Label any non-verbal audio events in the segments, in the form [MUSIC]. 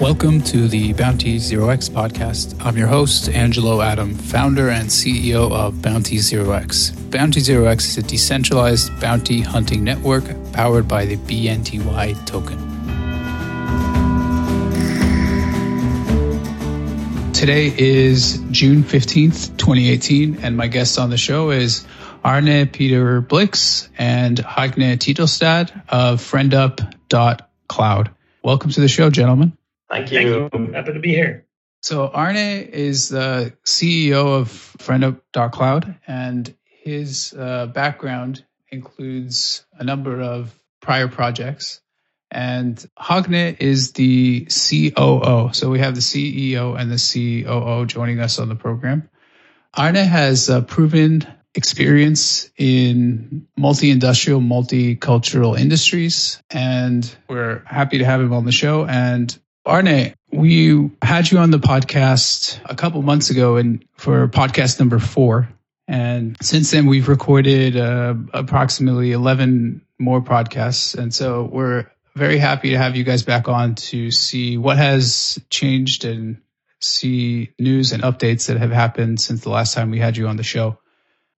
Welcome to the Bounty Zero X podcast. I'm your host, Angelo Adam, founder and CEO of Bounty Zero X. Bounty Zero X is a decentralized bounty hunting network powered by the BNTY token. Today is June 15th, 2018, and my guest on the show is Arne Peter Blix and Hogne Titlestad of friendup.cloud. Welcome to the show, gentlemen. Thank you. Thank you. Happy to be here. So Arne is the CEO of friendup.cloud and his uh, background includes a number of prior projects. And Hogne is the COO. So we have the CEO and the COO joining us on the program. Arne has uh, proven experience in multi-industrial, multicultural industries, and we're happy to have him on the show. And Arne, we had you on the podcast a couple months ago and for podcast number four. And since then, we've recorded uh, approximately 11 more podcasts. And so we're very happy to have you guys back on to see what has changed and see news and updates that have happened since the last time we had you on the show.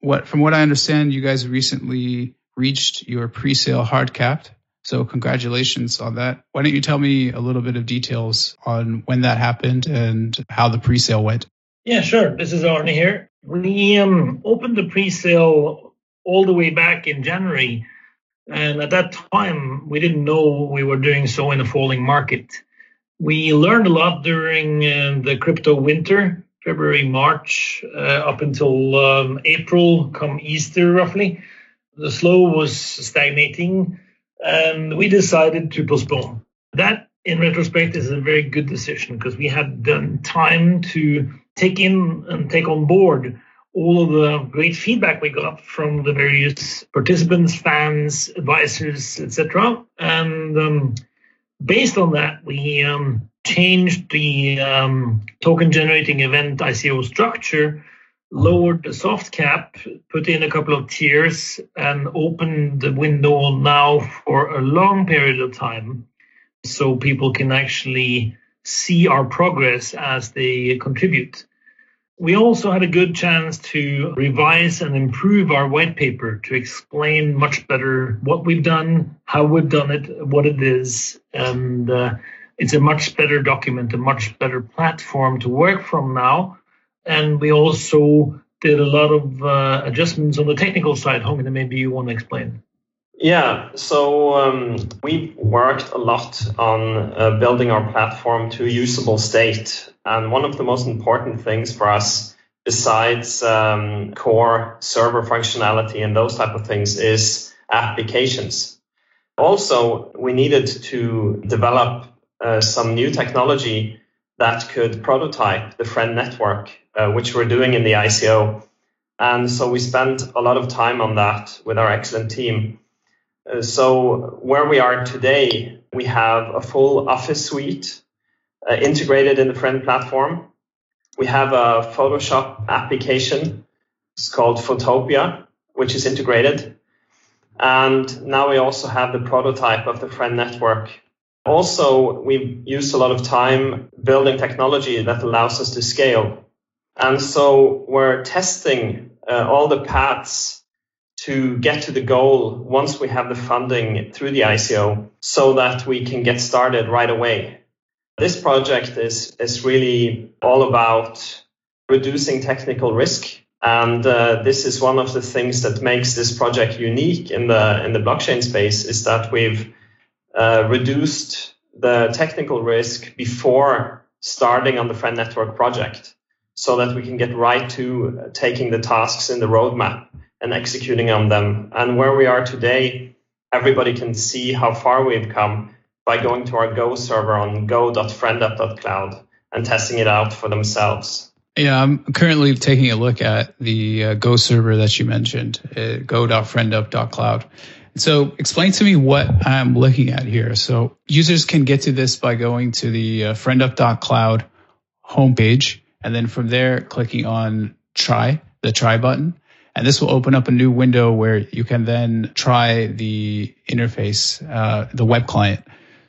What, from what I understand, you guys recently reached your pre-sale hard cap so congratulations on that. Why don't you tell me a little bit of details on when that happened and how the pre-sale went? Yeah, sure. This is Arne here. We um, opened the pre-sale all the way back in January. And at that time, we didn't know we were doing so in a falling market. We learned a lot during uh, the crypto winter, February, March, uh, up until um, April, come Easter roughly. The slow was stagnating and we decided to postpone. That, in retrospect, is a very good decision because we had done time to take in and take on board all of the great feedback we got from the various participants, fans, advisors, etc. And um, based on that, we um, changed the um, token generating event ICO structure lowered the soft cap, put in a couple of tiers, and opened the window now for a long period of time so people can actually see our progress as they contribute. We also had a good chance to revise and improve our white paper to explain much better what we've done, how we've done it, what it is, and uh, it's a much better document, a much better platform to work from now and we also did a lot of uh, adjustments on the technical side. Hogne, maybe you want to explain. Yeah, so um, we worked a lot on uh, building our platform to a usable state. And one of the most important things for us, besides um, core server functionality and those type of things, is applications. Also, we needed to develop uh, some new technology that could prototype the friend network uh, which we're doing in the ICO. And so we spent a lot of time on that with our excellent team. Uh, so where we are today, we have a full office suite uh, integrated in the Friend platform. We have a Photoshop application. It's called Photopea, which is integrated. And now we also have the prototype of the Friend network. Also, we've used a lot of time building technology that allows us to scale. And so we're testing uh, all the paths to get to the goal once we have the funding through the ICO so that we can get started right away. This project is, is really all about reducing technical risk. And uh, this is one of the things that makes this project unique in the, in the blockchain space is that we've uh, reduced the technical risk before starting on the Friend Network project so that we can get right to taking the tasks in the roadmap and executing on them. And where we are today, everybody can see how far we've come by going to our Go server on go.friendup.cloud and testing it out for themselves. Yeah, I'm currently taking a look at the uh, Go server that you mentioned, uh, go.friendup.cloud. So explain to me what I'm looking at here. So users can get to this by going to the uh, friendup.cloud homepage and then from there, clicking on try, the try button. And this will open up a new window where you can then try the interface, uh, the web client.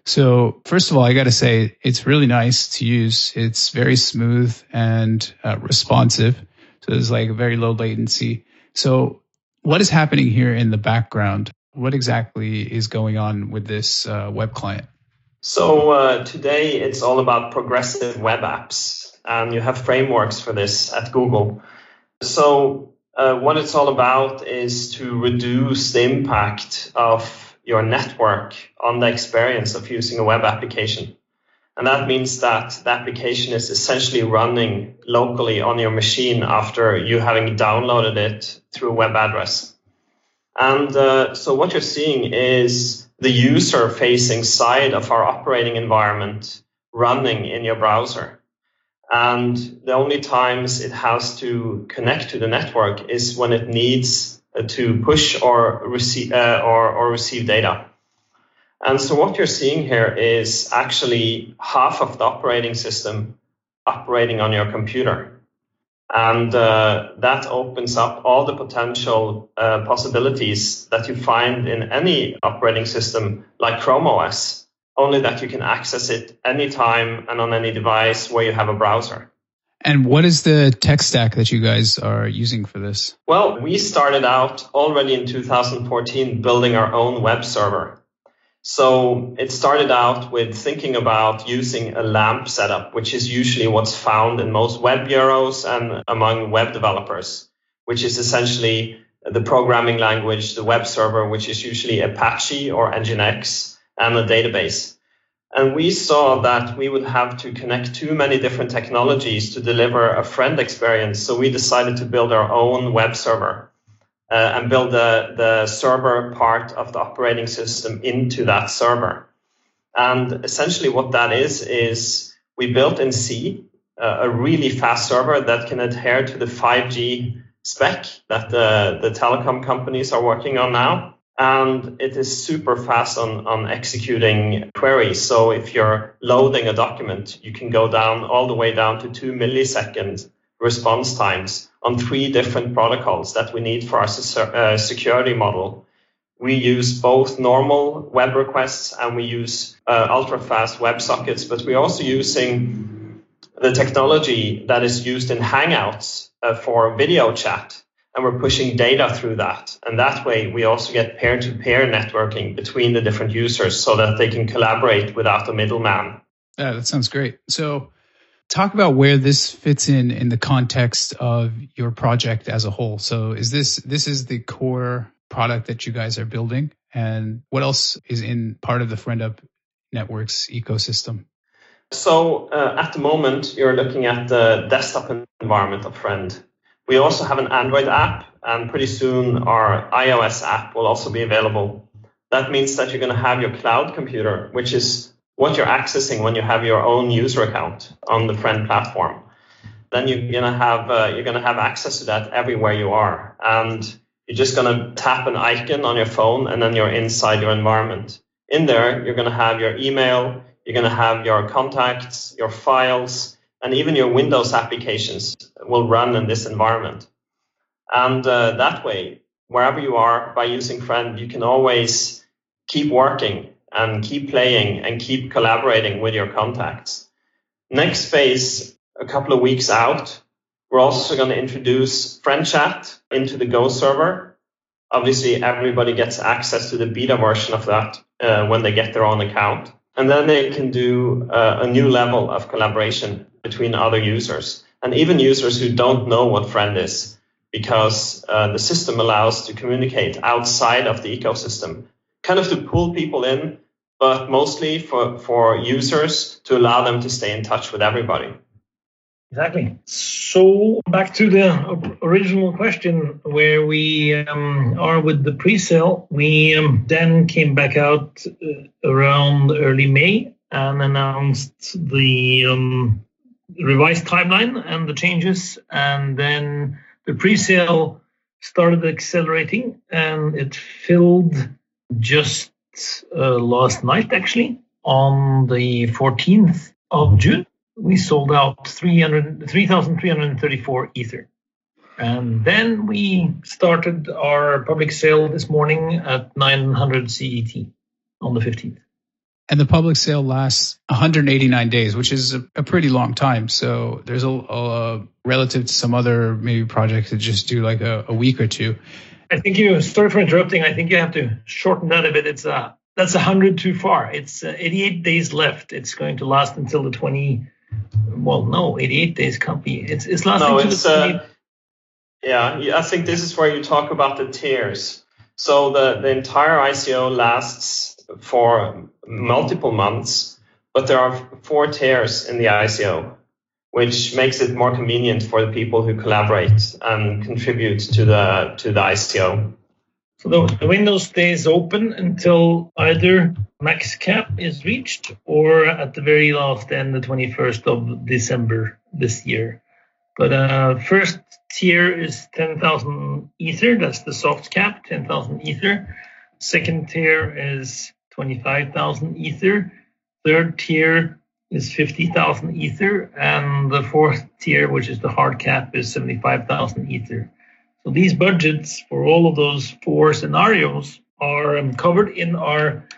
So first of all, I got to say it's really nice to use. It's very smooth and uh, responsive. So it's like very low latency. So what is happening here in the background? What exactly is going on with this uh, web client? So uh, today it's all about progressive web apps, and you have frameworks for this at Google. So uh, what it's all about is to reduce the impact of your network on the experience of using a web application. And that means that the application is essentially running locally on your machine after you having downloaded it through a web address. And uh, so what you're seeing is the user facing side of our operating environment running in your browser. And the only times it has to connect to the network is when it needs uh, to push or receive uh, or, or receive data. And so what you're seeing here is actually half of the operating system operating on your computer. And uh, that opens up all the potential uh, possibilities that you find in any operating system like Chrome OS, only that you can access it anytime and on any device where you have a browser. And what is the tech stack that you guys are using for this? Well, we started out already in 2014 building our own web server. So it started out with thinking about using a LAMP setup, which is usually what's found in most web bureaus and among web developers, which is essentially the programming language, the web server, which is usually Apache or Nginx and a database. And we saw that we would have to connect too many different technologies to deliver a friend experience. So we decided to build our own web server uh, and build the, the server part of the operating system into that server. And essentially what that is, is we built in C uh, a really fast server that can adhere to the 5G spec that the, the telecom companies are working on now. And it is super fast on, on executing queries. So if you're loading a document, you can go down all the way down to two milliseconds response times on three different protocols that we need for our uh, security model. We use both normal web requests and we use uh, ultra fast web sockets, but we're also using the technology that is used in Hangouts uh, for video chat. And we're pushing data through that. And that way we also get peer to peer networking between the different users so that they can collaborate without a middleman. Yeah, that sounds great. So talk about where this fits in in the context of your project as a whole. So is this this is the core product that you guys are building and what else is in part of the FriendUp Networks ecosystem? So uh, at the moment, you're looking at the desktop environment of Friend. We also have an Android app, and pretty soon our iOS app will also be available. That means that you're going to have your cloud computer, which is what you're accessing when you have your own user account on the friend platform then you're gonna have uh, you're gonna have access to that everywhere you are and you're just gonna tap an icon on your phone and then you're inside your environment in there you're gonna have your email you're gonna have your contacts your files and even your windows applications will run in this environment and uh, that way wherever you are by using friend you can always keep working and keep playing and keep collaborating with your contacts. Next phase, a couple of weeks out, we're also going to introduce friend chat into the Go server. Obviously, everybody gets access to the beta version of that uh, when they get their own account. And then they can do uh, a new level of collaboration between other users and even users who don't know what friend is because uh, the system allows to communicate outside of the ecosystem, kind of to pull people in but mostly for, for users to allow them to stay in touch with everybody. Exactly. So back to the original question where we um, are with the pre-sale, we um, then came back out uh, around early May and announced the um, revised timeline and the changes, and then the pre-sale started accelerating, and it filled just uh, last night, actually, on the 14th of June, we sold out 3,334 Ether. And then we started our public sale this morning at 900 CET on the 15th. And the public sale lasts 189 days, which is a, a pretty long time. So there's a, a, relative to some other maybe projects that just do like a, a, week or two. I think you. Sorry for interrupting. I think you have to shorten that a bit. It's uh that's 100 too far. It's uh, 88 days left. It's going to last until the 20. Well, no, 88 days can't be. It's it's lasting. No, it's uh, yeah. I think this is where you talk about the tiers. So the the entire ICO lasts for multiple months, but there are four tiers in the ICO, which makes it more convenient for the people who collaborate and contribute to the to the ICO. So the, the window stays open until either max cap is reached or at the very last end, the 21st of December this year. But uh, first tier is 10,000 Ether. That's the soft cap, 10,000 Ether. Second tier is 25,000 Ether. Third tier is 50,000 Ether. And the fourth tier, which is the hard cap, is 75,000 Ether. So these budgets for all of those four scenarios are um, covered in our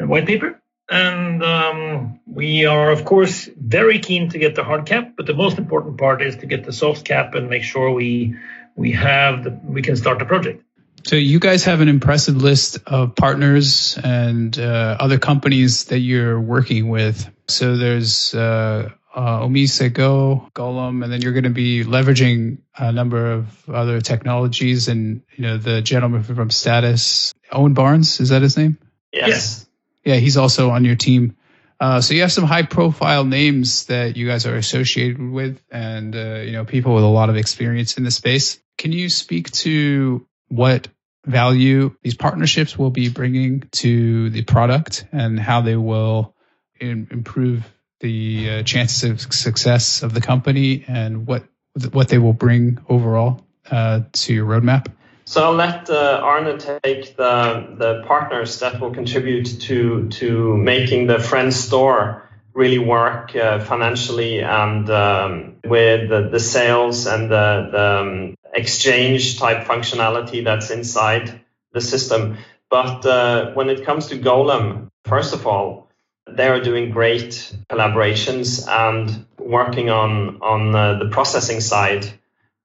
uh, white paper. And um, we are, of course, very keen to get the hard cap, but the most important part is to get the soft cap and make sure we we have the, we can start the project. So you guys have an impressive list of partners and uh, other companies that you're working with. So there's uh, uh, OmiseGO, Golem, and then you're going to be leveraging a number of other technologies. And you know, the gentleman from Status, Owen Barnes, is that his name? Yes. Yeah, he's also on your team. Uh, so you have some high-profile names that you guys are associated with, and uh, you know, people with a lot of experience in the space. Can you speak to what value these partnerships will be bringing to the product and how they will in, improve the uh, chances of success of the company and what what they will bring overall uh, to your roadmap? So I'll let uh, Arne take the the partners that will contribute to to making the Friend store really work uh, financially and um, with the, the, sales and the, the um, exchange type functionality that's inside the system. But uh, when it comes to Golem, first of all, they are doing great collaborations and working on on uh, the processing side,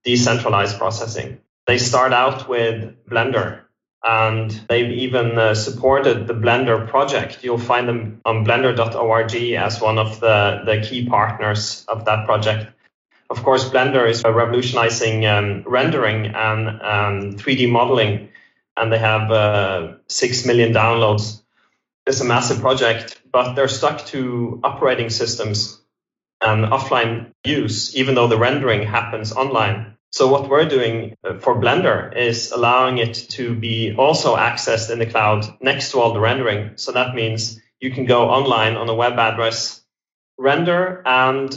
decentralized processing. They start out with Blender and they've even uh, supported the Blender project. You'll find them on blender.org as one of the, the key partners of that project. Of course, Blender is revolutionizing um, rendering and um, 3D modeling, and they have uh, 6 million downloads it's a massive project, but they're stuck to operating systems and offline use, even though the rendering happens online. So what we're doing uh, for Blender is allowing it to be also accessed in the cloud next to all the rendering. So that means you can go online on a web address, render and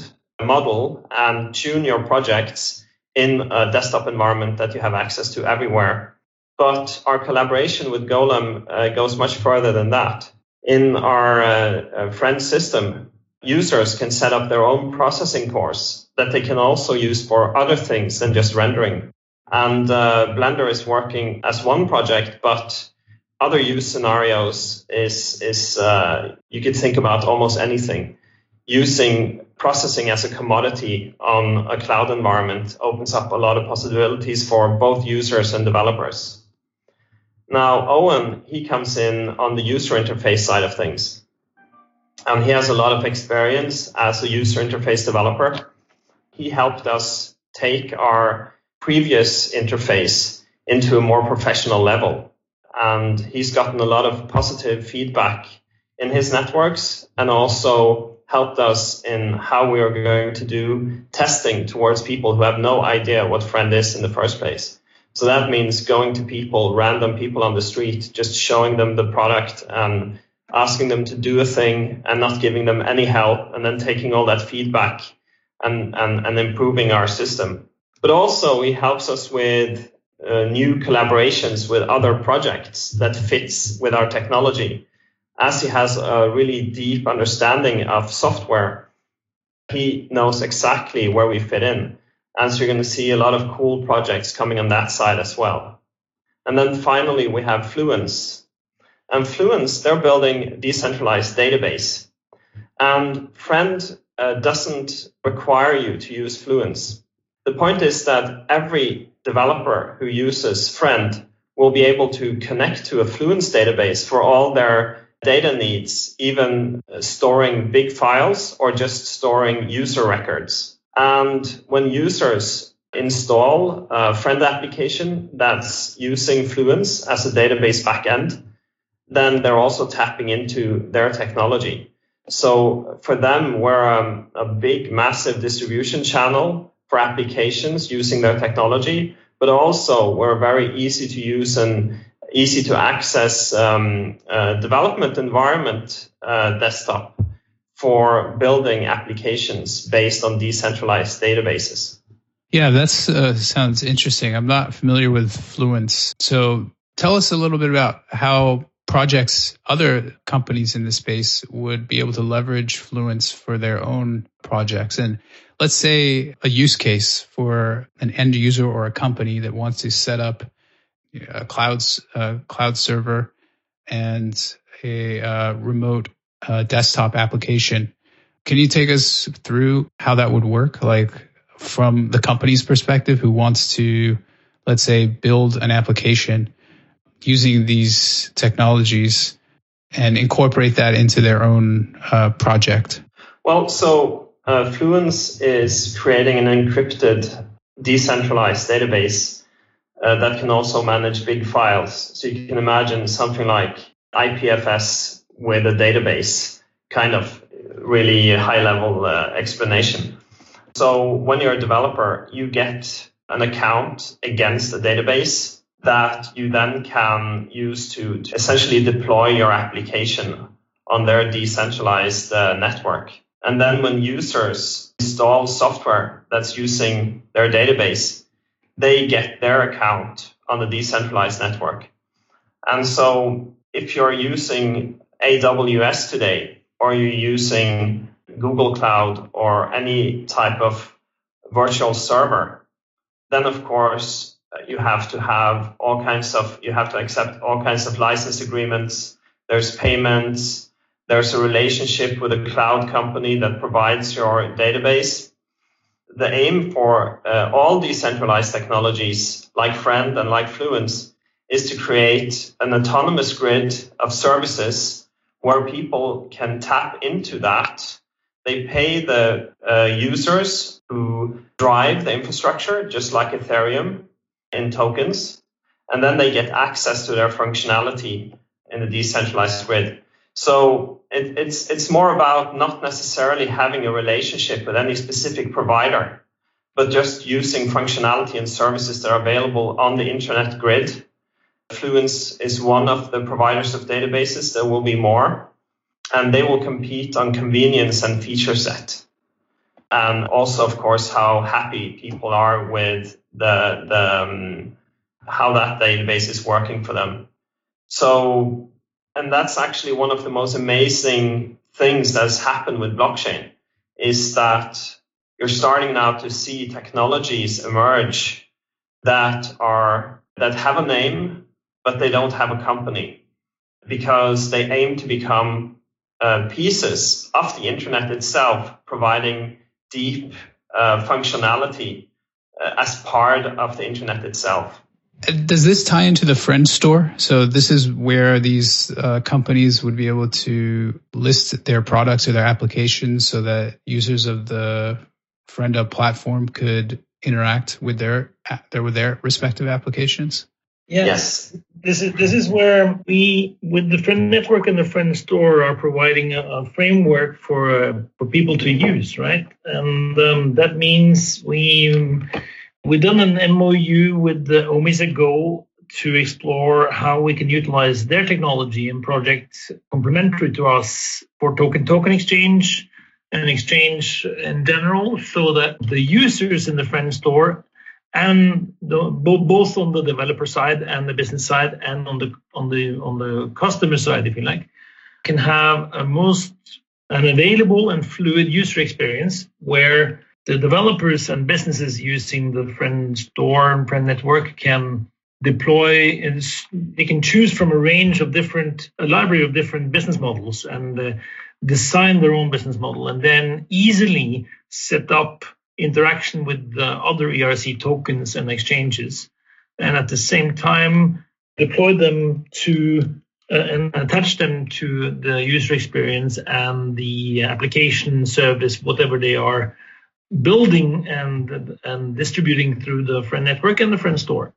model and tune your projects in a desktop environment that you have access to everywhere. But our collaboration with Golem uh, goes much further than that in our uh, uh, friend system, users can set up their own processing cores that they can also use for other things than just rendering. And uh, Blender is working as one project, but other use scenarios is is uh, you could think about almost anything. Using processing as a commodity on a cloud environment opens up a lot of possibilities for both users and developers. Now, Owen, he comes in on the user interface side of things. And he has a lot of experience as a user interface developer. He helped us take our previous interface into a more professional level. And he's gotten a lot of positive feedback in his networks and also helped us in how we are going to do testing towards people who have no idea what friend is in the first place. So that means going to people, random people on the street, just showing them the product and asking them to do a thing and not giving them any help and then taking all that feedback and, and, and improving our system. But also he helps us with uh, new collaborations with other projects that fits with our technology. As he has a really deep understanding of software, he knows exactly where we fit in. And so you're going to see a lot of cool projects coming on that side as well. And then finally, we have Fluence. And Fluence, they're building a decentralized database. And Friend uh, doesn't require you to use Fluence. The point is that every developer who uses Friend will be able to connect to a Fluence database for all their data needs, even storing big files or just storing user records. And when users install a friend application that's using Fluence as a database backend, then they're also tapping into their technology. So for them, we're um, a big, massive distribution channel for applications using their technology, but also we're very easy to use and easy to access um, uh, development environment uh, desktop for building applications based on decentralized databases. Yeah, that uh, sounds interesting. I'm not familiar with Fluence. So tell us a little bit about how projects, other companies in the space would be able to leverage Fluence for their own projects. And let's say a use case for an end user or a company that wants to set up a cloud, cloud server and a uh, remote uh, desktop application. Can you take us through how that would work? Like from the company's perspective who wants to, let's say, build an application using these technologies and incorporate that into their own uh, project? Well, so uh, Fluence is creating an encrypted, decentralized database uh, that can also manage big files. So you can imagine something like IPFS with a database, kind of really high level uh, explanation. So when you're a developer, you get an account against a database that you then can use to, to essentially deploy your application on their decentralized uh, network. And then when users install software that's using their database, they get their account on the decentralized network. And so if you're using AWS today, or you're using Google Cloud or any type of virtual server, then of course you have to have all kinds of, you have to accept all kinds of license agreements. There's payments. There's a relationship with a cloud company that provides your database. The aim for uh, all decentralized technologies like Friend and like Fluence is to create an autonomous grid of services where people can tap into that. They pay the uh, users who drive the infrastructure, just like Ethereum, in tokens, and then they get access to their functionality in the decentralized grid. So it, it's it's more about not necessarily having a relationship with any specific provider, but just using functionality and services that are available on the internet grid Fluence is one of the providers of databases. There will be more, and they will compete on convenience and feature set. And also, of course, how happy people are with the, the um, how that database is working for them. So, and that's actually one of the most amazing things that has happened with blockchain is that you're starting now to see technologies emerge that are that have a name but they don't have a company because they aim to become uh, pieces of the internet itself, providing deep uh, functionality uh, as part of the internet itself. Does this tie into the friend store? So this is where these uh, companies would be able to list their products or their applications so that users of the FriendUp platform could interact with their, their with their respective applications. Yes. yes. This is this is where we, with the Friend Network and the Friend Store, are providing a, a framework for uh, for people to use, right? And um, that means we we done an MOU with the OmiseGO to explore how we can utilize their technology in projects complementary to us for token token exchange and exchange in general, so that the users in the Friend Store and the, both on the developer side and the business side and on the on the on the customer side if you like can have a most an available and fluid user experience where the developers and businesses using the friend store and friend network can deploy they can choose from a range of different a library of different business models and uh, design their own business model and then easily set up interaction with the other ERC tokens and exchanges and at the same time deploy them to uh, and attach them to the user experience and the application service whatever they are building and and distributing through the friend network and the friend store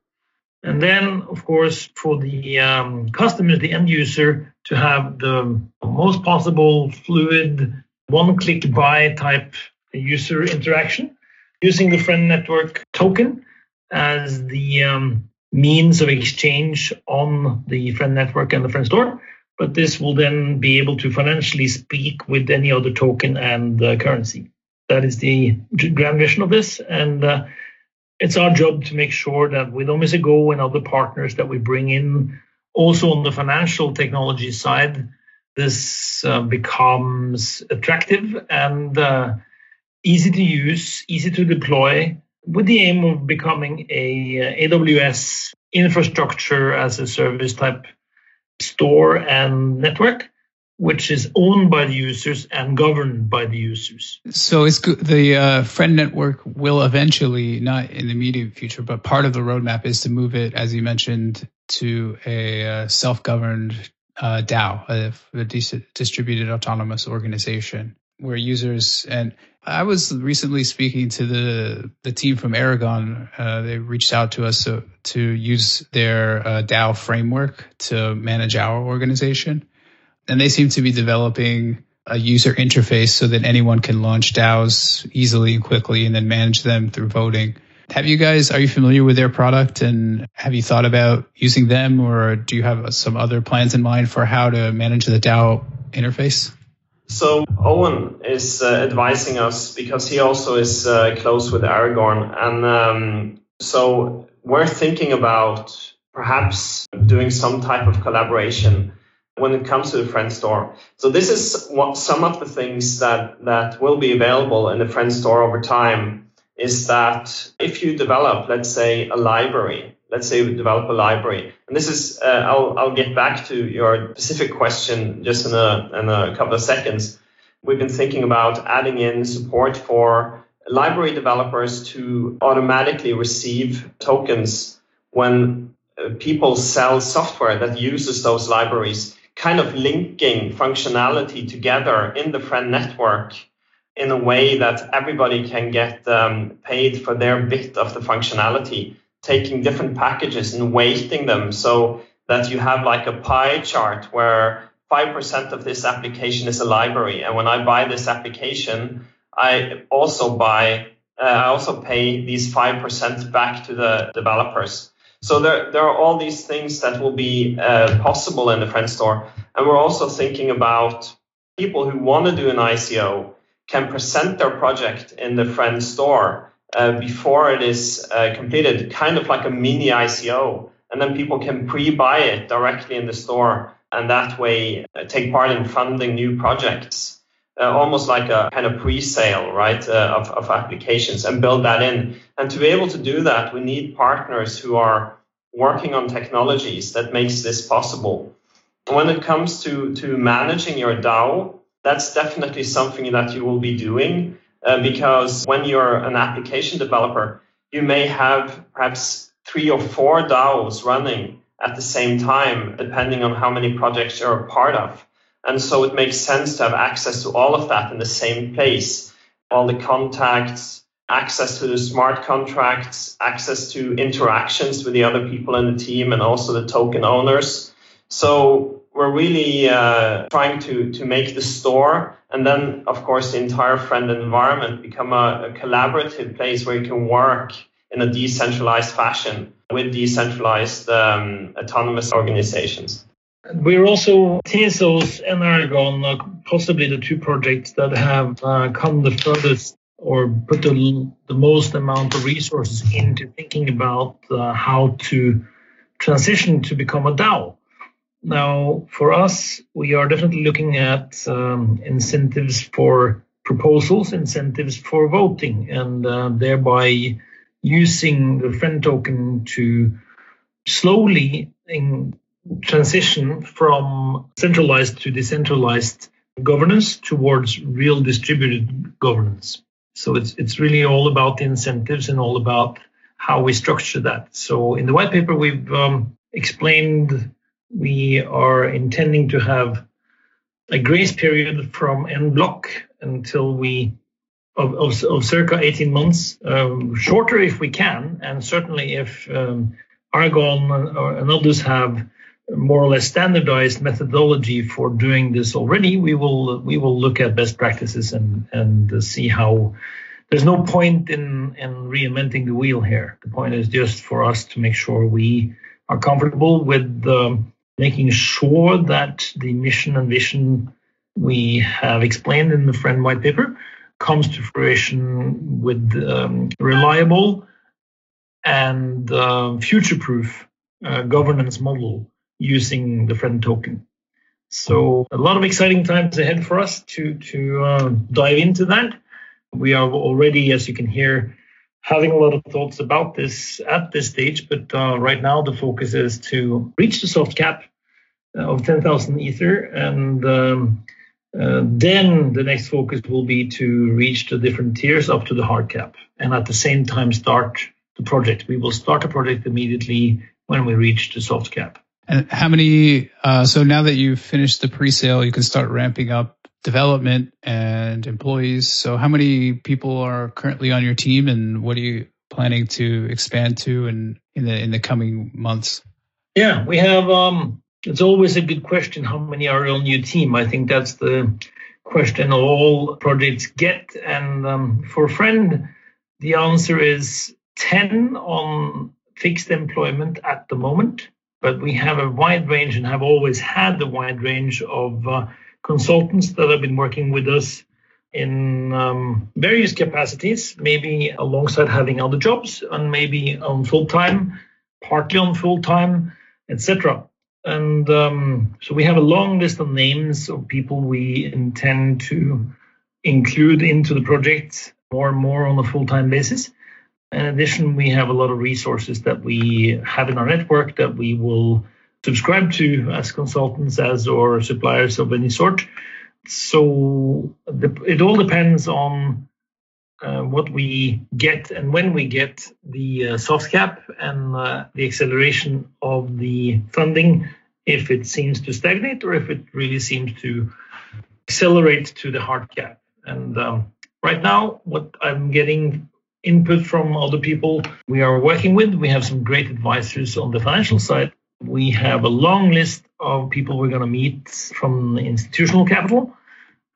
and then, of course, for the um, customer, the end user, to have the most possible fluid one-click buy type user interaction using the friend network token as the um, means of exchange on the friend network and the friend store. But this will then be able to financially speak with any other token and uh, currency. That is the grand vision of this. And uh, it's our job to make sure that with OmiseGO and other partners that we bring in, also on the financial technology side, this uh, becomes attractive and uh, easy to use, easy to deploy, with the aim of becoming a uh, AWS infrastructure as a service type store and network which is owned by the users and governed by the users. So it's the uh, friend network will eventually, not in the immediate future, but part of the roadmap is to move it, as you mentioned, to a uh, self-governed uh, DAO, a, a distributed autonomous organization, where users and I was recently speaking to the the team from Aragon. Uh, they reached out to us to, to use their uh, DAO framework to manage our organization and they seem to be developing a user interface so that anyone can launch DAOs easily and quickly and then manage them through voting. Have you guys, are you familiar with their product and have you thought about using them or do you have some other plans in mind for how to manage the DAO interface? So Owen is uh, advising us because he also is uh, close with Aragon. And um, so we're thinking about perhaps doing some type of collaboration when it comes to the friend store. So this is what some of the things that, that will be available in the friend store over time is that if you develop, let's say, a library, let's say you develop a library, and this is, uh, I'll, I'll get back to your specific question just in a, in a couple of seconds. We've been thinking about adding in support for library developers to automatically receive tokens when uh, people sell software that uses those libraries kind of linking functionality together in the friend network in a way that everybody can get um, paid for their bit of the functionality, taking different packages and weighting them so that you have like a pie chart where 5% of this application is a library. And when I buy this application, I also buy, uh, I also pay these 5% back to the developers. So there, there are all these things that will be uh, possible in the Friend Store. And we're also thinking about people who want to do an ICO can present their project in the Friend Store uh, before it is uh, completed, kind of like a mini ICO. And then people can pre-buy it directly in the store and that way uh, take part in funding new projects. Uh, almost like a kind of pre-sale, right, uh, of, of applications and build that in. And to be able to do that, we need partners who are working on technologies that makes this possible. When it comes to, to managing your DAO, that's definitely something that you will be doing uh, because when you're an application developer, you may have perhaps three or four DAOs running at the same time, depending on how many projects you're a part of. And so it makes sense to have access to all of that in the same place. All the contacts, access to the smart contracts, access to interactions with the other people in the team and also the token owners. So we're really uh, trying to, to make the store and then, of course, the entire friend environment become a, a collaborative place where you can work in a decentralized fashion with decentralized um, autonomous organizations. We're also Tezos and Aragon, uh, possibly the two projects that have uh, come the furthest or put the, the most amount of resources into thinking about uh, how to transition to become a DAO. Now, for us, we are definitely looking at um, incentives for proposals, incentives for voting, and uh, thereby using the friend token to slowly in transition from centralized to decentralized governance towards real distributed governance. So it's it's really all about the incentives and all about how we structure that. So in the white paper, we've um, explained we are intending to have a grace period from en bloc until we of, of, of circa 18 months, um, shorter if we can, and certainly if um, Aragon and others have more or less standardized methodology for doing this already, we will we will look at best practices and and see how. There's no point in in reinventing the wheel here. The point is just for us to make sure we are comfortable with um, making sure that the mission and vision we have explained in the Friend White Paper comes to fruition with um, reliable and uh, future-proof uh, governance model using the Friend token. So a lot of exciting times ahead for us to to uh, dive into that. We are already, as you can hear, having a lot of thoughts about this at this stage. But uh, right now, the focus is to reach the soft cap of 10,000 ether and um, uh, then the next focus will be to reach the different tiers up to the hard cap and at the same time start the project. We will start the project immediately when we reach the soft cap. And how many, uh, so now that you've finished the pre-sale, you can start ramping up development and employees. So how many people are currently on your team and what are you planning to expand to in, in the, in the coming months? Yeah, we have, um, it's always a good question how many are on your team. I think that's the question all projects get. And um, for Friend, the answer is 10 on fixed employment at the moment. But we have a wide range and have always had a wide range of uh, consultants that have been working with us in um, various capacities, maybe alongside having other jobs and maybe on full time, partly on full time, etc. And um, so we have a long list of names of people we intend to include into the project more and more on a full time basis. In addition, we have a lot of resources that we have in our network that we will subscribe to as consultants, as or suppliers of any sort. So the, it all depends on uh, what we get and when we get the uh, soft cap and uh, the acceleration of the funding, if it seems to stagnate or if it really seems to accelerate to the hard cap. And um, right now, what I'm getting input from other people we are working with, we have some great advisors on the financial side. We have a long list of people we're going to meet from institutional capital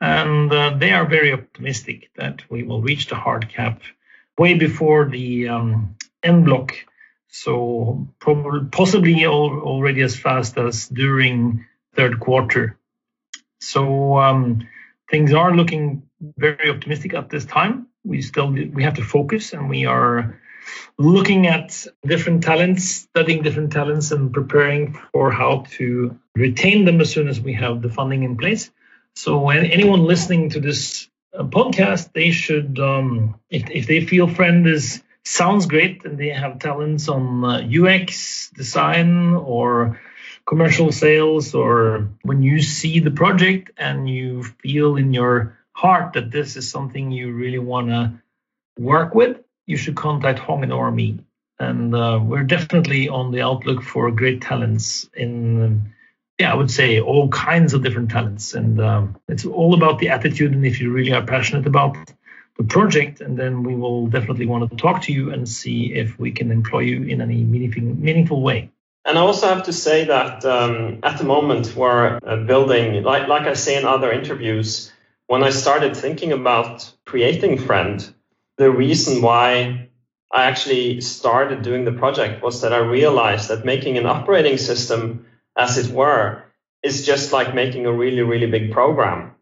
and uh, they are very optimistic that we will reach the hard cap way before the um, en bloc. So probably, possibly already as fast as during third quarter. So um, things are looking very optimistic at this time. We still we have to focus, and we are looking at different talents, studying different talents, and preparing for how to retain them as soon as we have the funding in place. So anyone listening to this uh, podcast, they should, um, if, if they feel friend is sounds great and they have talents on uh, UX design or commercial sales, or when you see the project and you feel in your heart that this is something you really want to work with, you should contact Hogne and or me. And uh, we're definitely on the outlook for great talents in yeah, I would say all kinds of different talents. And um, it's all about the attitude. And if you really are passionate about the project, and then we will definitely want to talk to you and see if we can employ you in any meaningful, meaningful way. And I also have to say that um, at the moment we're uh, building, like, like I say in other interviews, when I started thinking about creating Friend, the reason why I actually started doing the project was that I realized that making an operating system as it were, is just like making a really, really big program.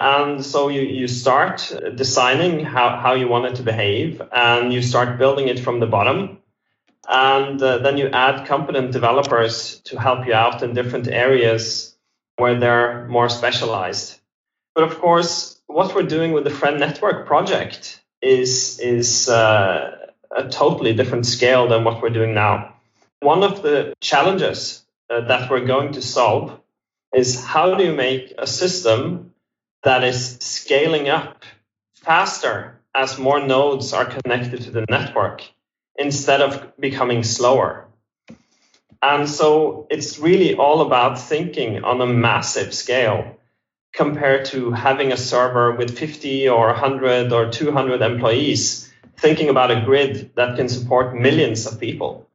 And so you, you start designing how, how you want it to behave and you start building it from the bottom. And uh, then you add competent developers to help you out in different areas where they're more specialized. But of course, what we're doing with the Friend Network project is, is uh, a totally different scale than what we're doing now. one of the challenges uh, that we're going to solve is how do you make a system that is scaling up faster as more nodes are connected to the network instead of becoming slower. And so it's really all about thinking on a massive scale compared to having a server with 50 or 100 or 200 employees, thinking about a grid that can support millions of people.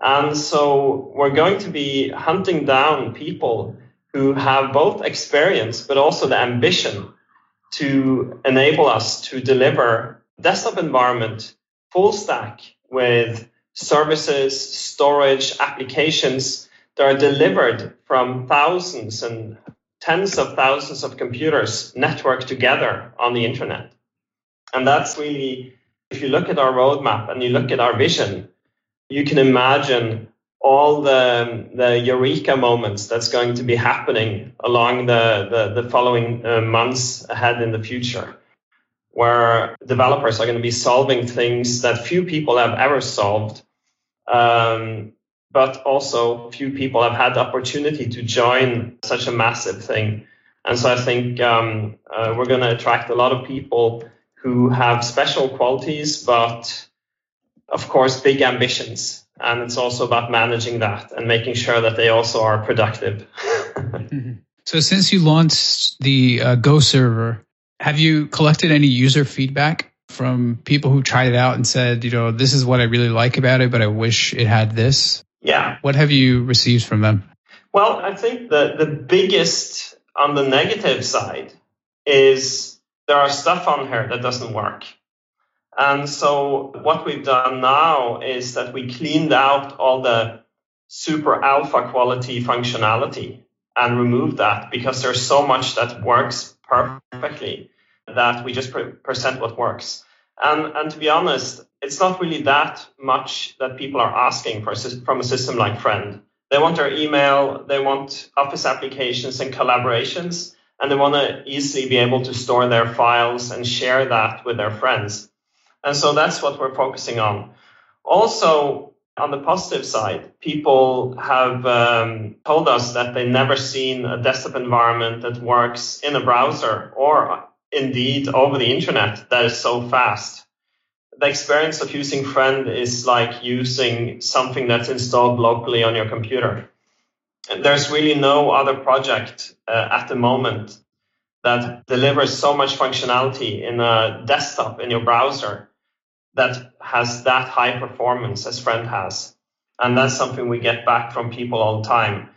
And so we're going to be hunting down people who have both experience but also the ambition to enable us to deliver desktop environment full stack with services, storage, applications that are delivered from thousands and tens of thousands of computers networked together on the internet. And that's really, if you look at our roadmap and you look at our vision, you can imagine all the, the eureka moments that's going to be happening along the, the, the following uh, months ahead in the future, where developers are going to be solving things that few people have ever solved. Um, but also few people have had the opportunity to join such a massive thing. And so I think um, uh, we're going to attract a lot of people who have special qualities, but of course, big ambitions and it's also about managing that and making sure that they also are productive. [LAUGHS] mm-hmm. So, since you launched the uh, Go server, have you collected any user feedback from people who tried it out and said, you know, this is what I really like about it, but I wish it had this? Yeah. What have you received from them? Well, I think the, the biggest on the negative side is there are stuff on here that doesn't work. And so what we've done now is that we cleaned out all the super alpha quality functionality and removed that because there's so much that works perfectly that we just pre- present what works. And, and to be honest, it's not really that much that people are asking for from a system like Friend. They want their email, they want Office applications and collaborations, and they want to easily be able to store their files and share that with their friends. And so that's what we're focusing on. Also, on the positive side, people have um, told us that they've never seen a desktop environment that works in a browser or indeed over the internet that is so fast. The experience of using Friend is like using something that's installed locally on your computer. And there's really no other project uh, at the moment that delivers so much functionality in a desktop in your browser that has that high performance as Friend has. And that's something we get back from people all the time.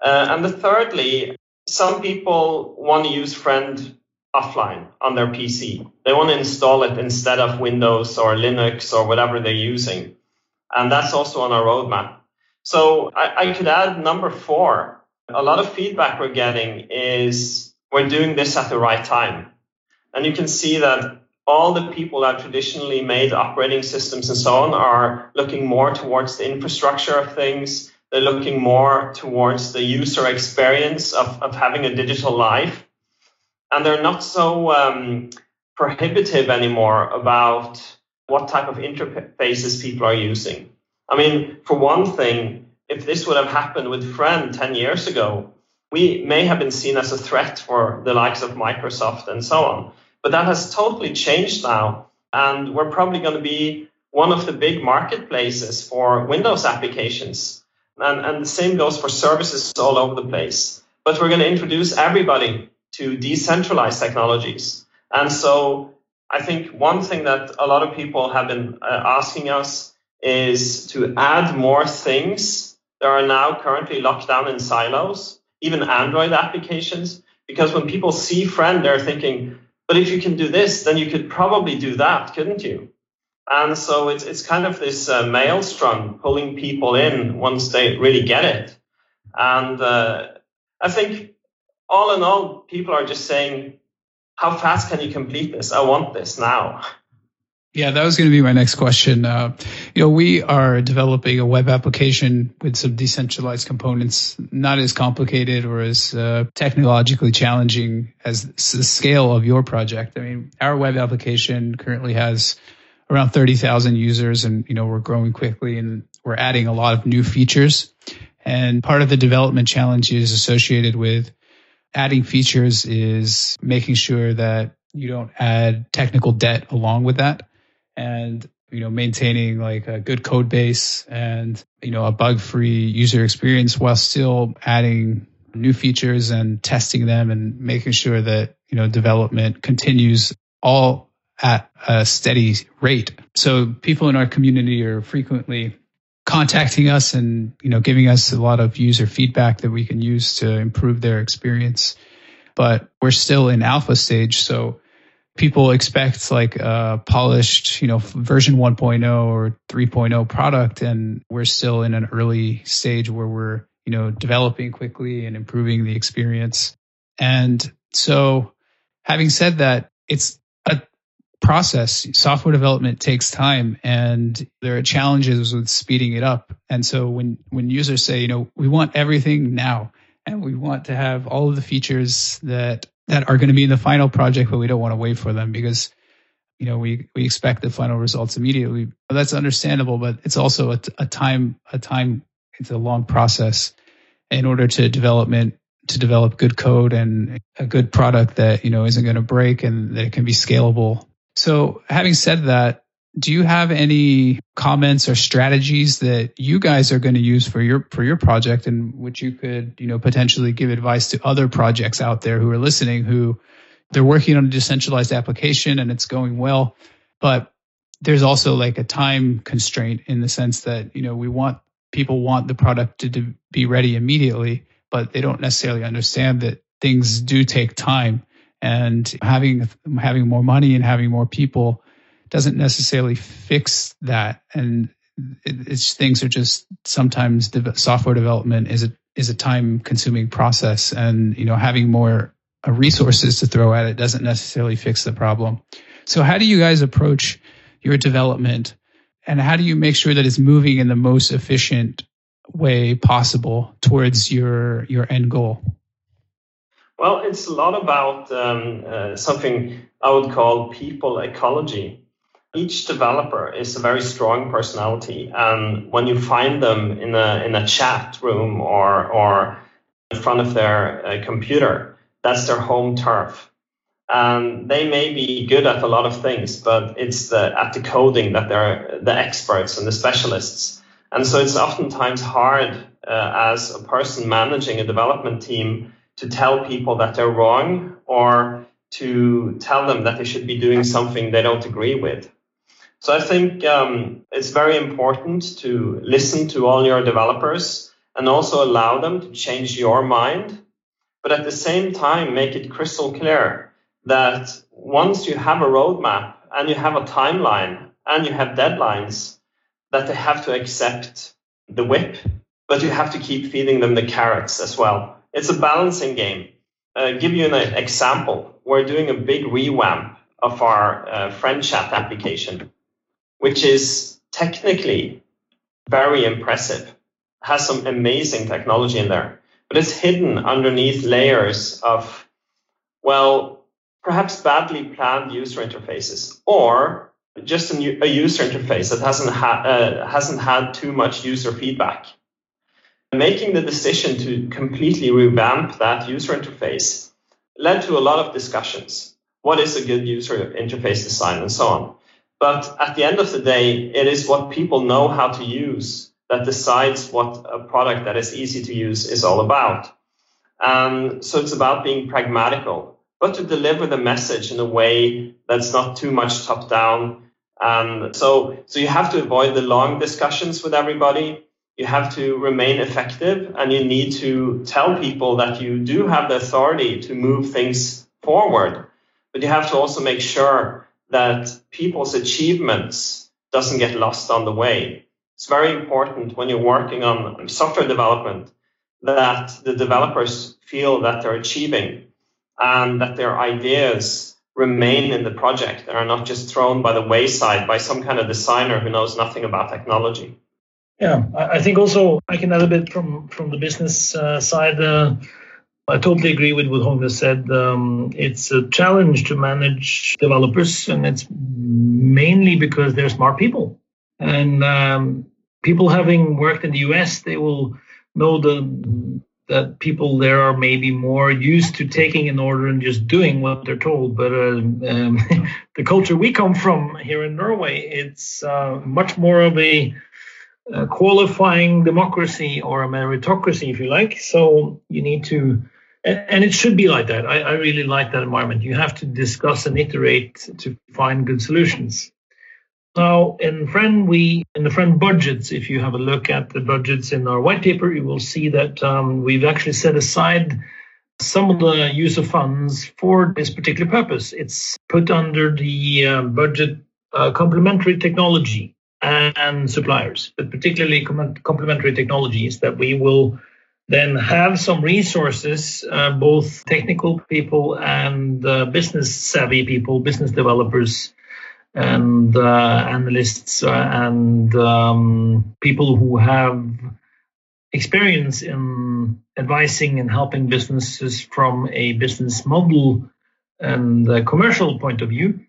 Uh, and the thirdly, some people want to use Friend offline on their PC. They want to install it instead of Windows or Linux or whatever they're using. And that's also on our roadmap. So I, I could add number four. A lot of feedback we're getting is we're doing this at the right time. And you can see that all the people that traditionally made operating systems and so on are looking more towards the infrastructure of things. They're looking more towards the user experience of, of having a digital life. And they're not so um, prohibitive anymore about what type of interfaces people are using. I mean, for one thing, if this would have happened with Friend 10 years ago, we may have been seen as a threat for the likes of Microsoft and so on. But that has totally changed now. And we're probably going to be one of the big marketplaces for Windows applications. And, and the same goes for services all over the place. But we're going to introduce everybody to decentralized technologies. And so I think one thing that a lot of people have been uh, asking us is to add more things that are now currently locked down in silos, even Android applications. Because when people see Friend, they're thinking, but if you can do this, then you could probably do that, couldn't you? And so it's it's kind of this uh, maelstrom pulling people in once they really get it. And uh, I think all in all, people are just saying, "How fast can you complete this? I want this now." Yeah, that was going to be my next question. Uh, you know, we are developing a web application with some decentralized components, not as complicated or as uh, technologically challenging as the scale of your project. I mean, our web application currently has around 30,000 users and, you know, we're growing quickly and we're adding a lot of new features. And part of the development challenge is associated with adding features is making sure that you don't add technical debt along with that. And you know, maintaining like a good code base and, you know, a bug free user experience while still adding new features and testing them and making sure that, you know, development continues all at a steady rate. So people in our community are frequently contacting us and, you know, giving us a lot of user feedback that we can use to improve their experience. But we're still in alpha stage. So people expect like a polished, you know, version 1.0 or 3.0 product. And we're still in an early stage where we're, you know, developing quickly and improving the experience. And so having said that, it's process. Software development takes time and there are challenges with speeding it up. And so when, when users say, you know, we want everything now and we want to have all of the features that that are going to be in the final project, but we don't want to wait for them because you know we we expect the final results immediately. That's understandable, but it's also a, a time a time it's a long process in order to development to develop good code and a good product that you know isn't going to break and that can be scalable. So having said that, do you have any comments or strategies that you guys are going to use for your for your project and which you could you know potentially give advice to other projects out there who are listening who they're working on a decentralized application and it's going well but there's also like a time constraint in the sense that you know we want people want the product to be ready immediately but they don't necessarily understand that things do take time and having having more money and having more people doesn't necessarily fix that. And it's things are just sometimes software development is a is a time consuming process, and you know having more uh, resources to throw at it doesn't necessarily fix the problem. So how do you guys approach your development, and how do you make sure that it's moving in the most efficient way possible towards your your end goal? Well, it's a lot about um, uh, something I would call people ecology each developer is a very strong personality, and when you find them in a in a chat room or or in front of their uh, computer, that's their home turf. And they may be good at a lot of things, but it's the at the coding that they're the experts and the specialists. And so it's oftentimes hard uh, as a person managing a development team to tell people that they're wrong or to tell them that they should be doing something they don't agree with. So I think um, it's very important to listen to all your developers and also allow them to change your mind. But at the same time, make it crystal clear that once you have a roadmap and you have a timeline and you have deadlines, that they have to accept the whip, but you have to keep feeding them the carrots as well. It's a balancing game. Uh, give you an example. We're doing a big revamp of our uh, friend chat application which is technically very impressive, has some amazing technology in there, but it's hidden underneath layers of, well, perhaps badly planned user interfaces or just a, new, a user interface that hasn't, ha- uh, hasn't had too much user feedback. Making the decision to completely revamp that user interface led to a lot of discussions. What is a good user interface design and so on. But at the end of the day, it is what people know how to use that decides what a product that is easy to use is all about. Um, so it's about being pragmatical, but to deliver the message in a way that's not too much top down. And so, so you have to avoid the long discussions with everybody. You have to remain effective and you need to tell people that you do have the authority to move things forward. But you have to also make sure that people's achievements doesn't get lost on the way. It's very important when you're working on software development that the developers feel that they're achieving and that their ideas remain in the project and are not just thrown by the wayside by some kind of designer who knows nothing about technology. Yeah, I think also I can add a bit from from the business uh, side. Uh, I totally agree with what Hogne said. Um, it's a challenge to manage developers, and it's mainly because they're smart people. And um, people having worked in the US, they will know the that people there are maybe more used to taking an order and just doing what they're told. But uh, um, [LAUGHS] the culture we come from here in Norway, it's uh, much more of a, a, qualifying democracy or a meritocracy, if you like. So you need to, and, and it should be like that. I, I really like that environment. You have to discuss and iterate to find good solutions. Now, in Friend, we in the Friend budgets, if you have a look at the budgets in our white paper, you will see that um, we've actually set aside some of the use of funds for this particular purpose. It's put under the uh, budget uh, complementary technology and suppliers, but particularly complementary technologies that we will then have some resources, uh, both technical people and uh, business savvy people, business developers and uh, analysts uh, and um, people who have experience in advising and helping businesses from a business model and commercial point of view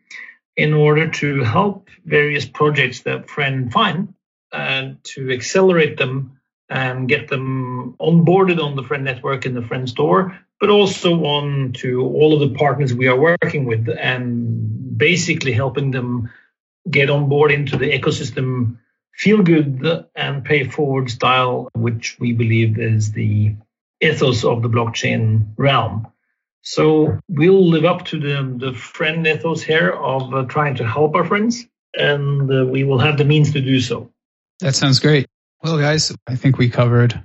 in order to help various projects that Friend find and to accelerate them and get them onboarded on the Friend network in the Friend store, but also on to all of the partners we are working with and basically helping them get on board into the ecosystem feel good and pay forward style, which we believe is the ethos of the blockchain realm. So we'll live up to the, the friend ethos here of uh, trying to help our friends, and uh, we will have the means to do so. That sounds great. Well, guys, I think we covered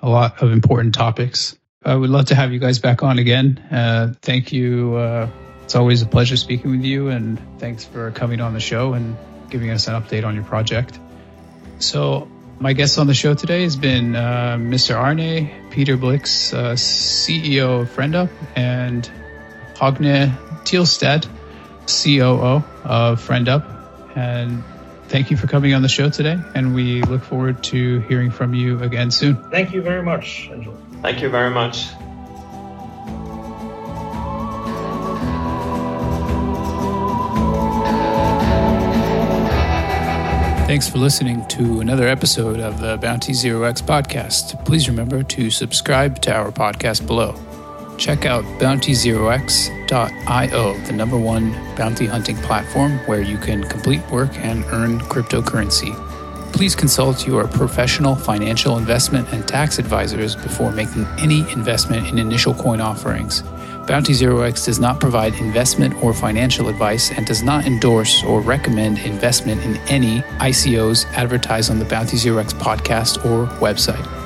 a lot of important topics. I would love to have you guys back on again. Uh, thank you uh, it's always a pleasure speaking with you, and thanks for coming on the show and giving us an update on your project. So, my guest on the show today has been uh, Mr. Arne Peter Blix, uh, CEO of FriendUp, and Hogne Titlestad, COO of FriendUp. And thank you for coming on the show today, and we look forward to hearing from you again soon. Thank you very much, Angelo. Thank you very much. Thanks for listening to another episode of the Bounty Zero X podcast. Please remember to subscribe to our podcast below. Check out bountyzerox.io, the number one bounty hunting platform where you can complete work and earn cryptocurrency. Please consult your professional financial investment and tax advisors before making any investment in initial coin offerings. Bounty Zero X does not provide investment or financial advice and does not endorse or recommend investment in any ICOs advertised on the Bounty Zero X podcast or website.